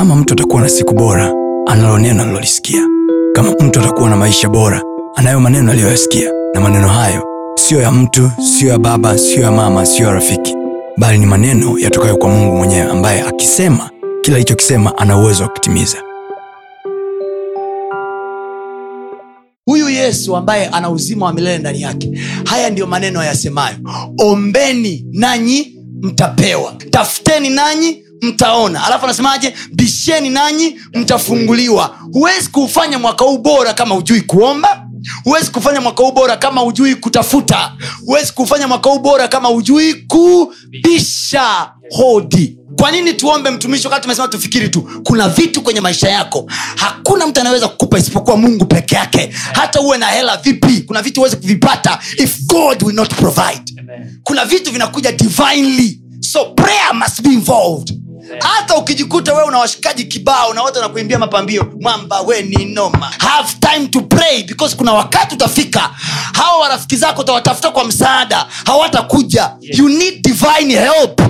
kama mtu atakuwa na siku bora, analo neno alilolisikia. Kama mtu atakuwa na maisha bora, anayo maneno aliyoyasikia, na maneno hayo siyo ya mtu, siyo ya baba, siyo ya mama, siyo ya rafiki, bali ni maneno yatokayo kwa Mungu mwenyewe, ambaye akisema kila alichokisema ana uwezo wa kutimiza. huyu yesu ambaye ana uzima wa milele ndani yake haya ndiyo maneno yasemayo ombeni nanyi mtapewa tafuteni nanyi mtaona. Alafu anasemaje? Bisheni nanyi mtafunguliwa. Huwezi kuufanya mwaka huu bora kama hujui kuomba. Huwezi kufanya mwaka huu bora kama hujui kutafuta. Huwezi kufanya mwaka huu bora kama hujui kubisha hodi. Kwa nini tuombe mtumishi wakati tumesema tufikiri tu? Kuna vitu kwenye maisha yako. Hakuna mtu anaweza kukupa isipokuwa mungu peke yake. Hata uwe na hela vipi? Kuna vitu huwezi kuvipata if god will not provide. Kuna vitu vinakuja divinely. So prayer must be involved hata ukijikuta wewe una washikaji kibao na wote wanakuimbia mapambio mwamba we ni noma. Have time to pray because kuna wakati utafika hawa warafiki zako utawatafuta kwa msaada hawatakuja. You need divine help.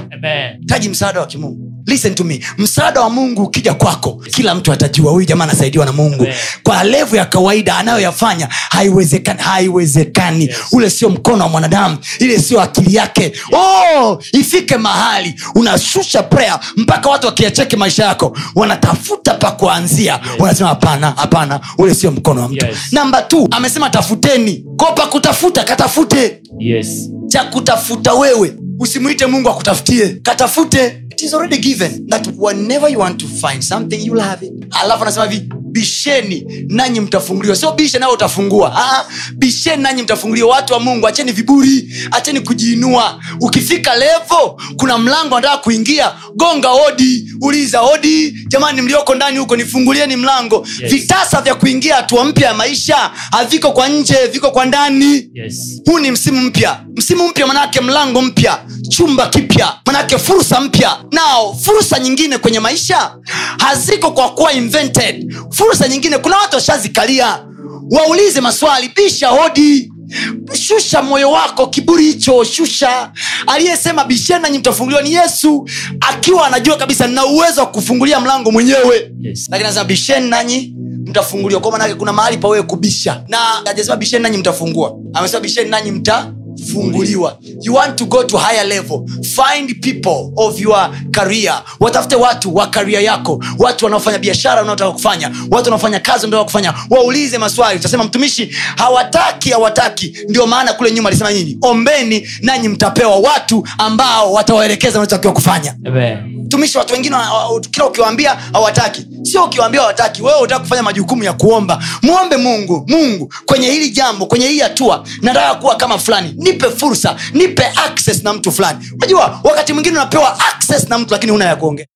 Hitaji msaada wa kimungu listen to me. Msaada wa mungu ukija kwako kila mtu atajua. Huyu jamaa anasaidiwa na mungu. Amen. kwa levu ya kawaida anayoyafanya haiwezekani haiwezekani. Yes. ule sio mkono wa mwanadamu ile sio akili yake. Oh, ifike mahali unashusha prayer mpaka watu wakiacheke maisha yako wanatafuta pa kuanzia. Wanasema hapana hapana ule sio mkono wa mtu. Yes. namba t amesema tafuteni. Kopa kutafuta katafute. Yes. cha kutafuta wewe usimwite mungu akutafutie katafute it is already given that whenever you want to find something you'll have it. Alafu anasema hivi bisheni nanyi mtafunguliwa. Sio bishe nawe utafungua. Aha, bisheni nanyi mtafunguliwa. Watu wa mungu acheni viburi acheni kujiinua. Ukifika levo kuna mlango anataka kuingia. Gonga odi uliza odi jamani mlioko ndani huko nifungulieni mlango. Yes. vitasa vya kuingia hatua mpya ya maisha haviko kwa nje viko kwa ndani. Yes. huu ni msimu mpya. Msimu mpya manaake mlango mpya chumba kipya manake fursa mpya. Nao fursa nyingine kwenye maisha haziko kwa kuwa invented. Fursa nyingine kuna watu washazikalia. Waulize maswali bisha hodi. Shusha moyo wako kiburi hicho shusha. Aliyesema bisheni nanyi mtafunguliwa ni yesu akiwa anajua kabisa nina uwezo wa kufungulia mlango mwenyewe. Yes. lakini anasema bisheni nanyi mtafunguliwa. Kwa manake kuna mahali pawewe kubisha. Na ajasema bisheni nanyi mtafungua. Amesema bisheni nanyi mtafunguliwa you want to go to higher level. Find people of your career. Watafute watu wa karia yako. Watu wanaofanya biashara unaotaka kufanya. Watu wanaofanya kazi unaotaka kufanya. Waulize maswali. Utasema mtumishi hawataki hawataki. Ndio maana kule nyuma alisema nini? Ombeni nanyi mtapewa watu ambao watawaelekeza unachotakiwa kufanya. Mtumishi watu wengine wa- wa- kila ukiwaambia hawataki. Sio ukiwaambia hawataki. Wewe utaka kufanya majukumu ya kuomba. Mwombe mungu mungu kwenye hili jambo kwenye hii hatua nataka kuwa kama fulani nipe fursa nipe access na mtu fulani unajua wakati mwingine unapewa access na mtu lakini huna ya kuongea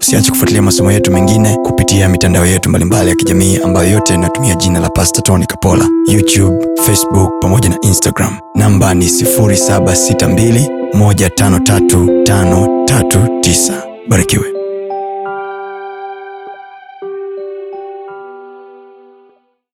usiache kufuatilia masomo yetu mengine kupitia mitandao yetu mbalimbali ya kijamii ambayo yote inatumia jina la pasta Tony Kapola, YouTube, Facebook pamoja na Instagram. Namba ni 0762153539. Barikiwe.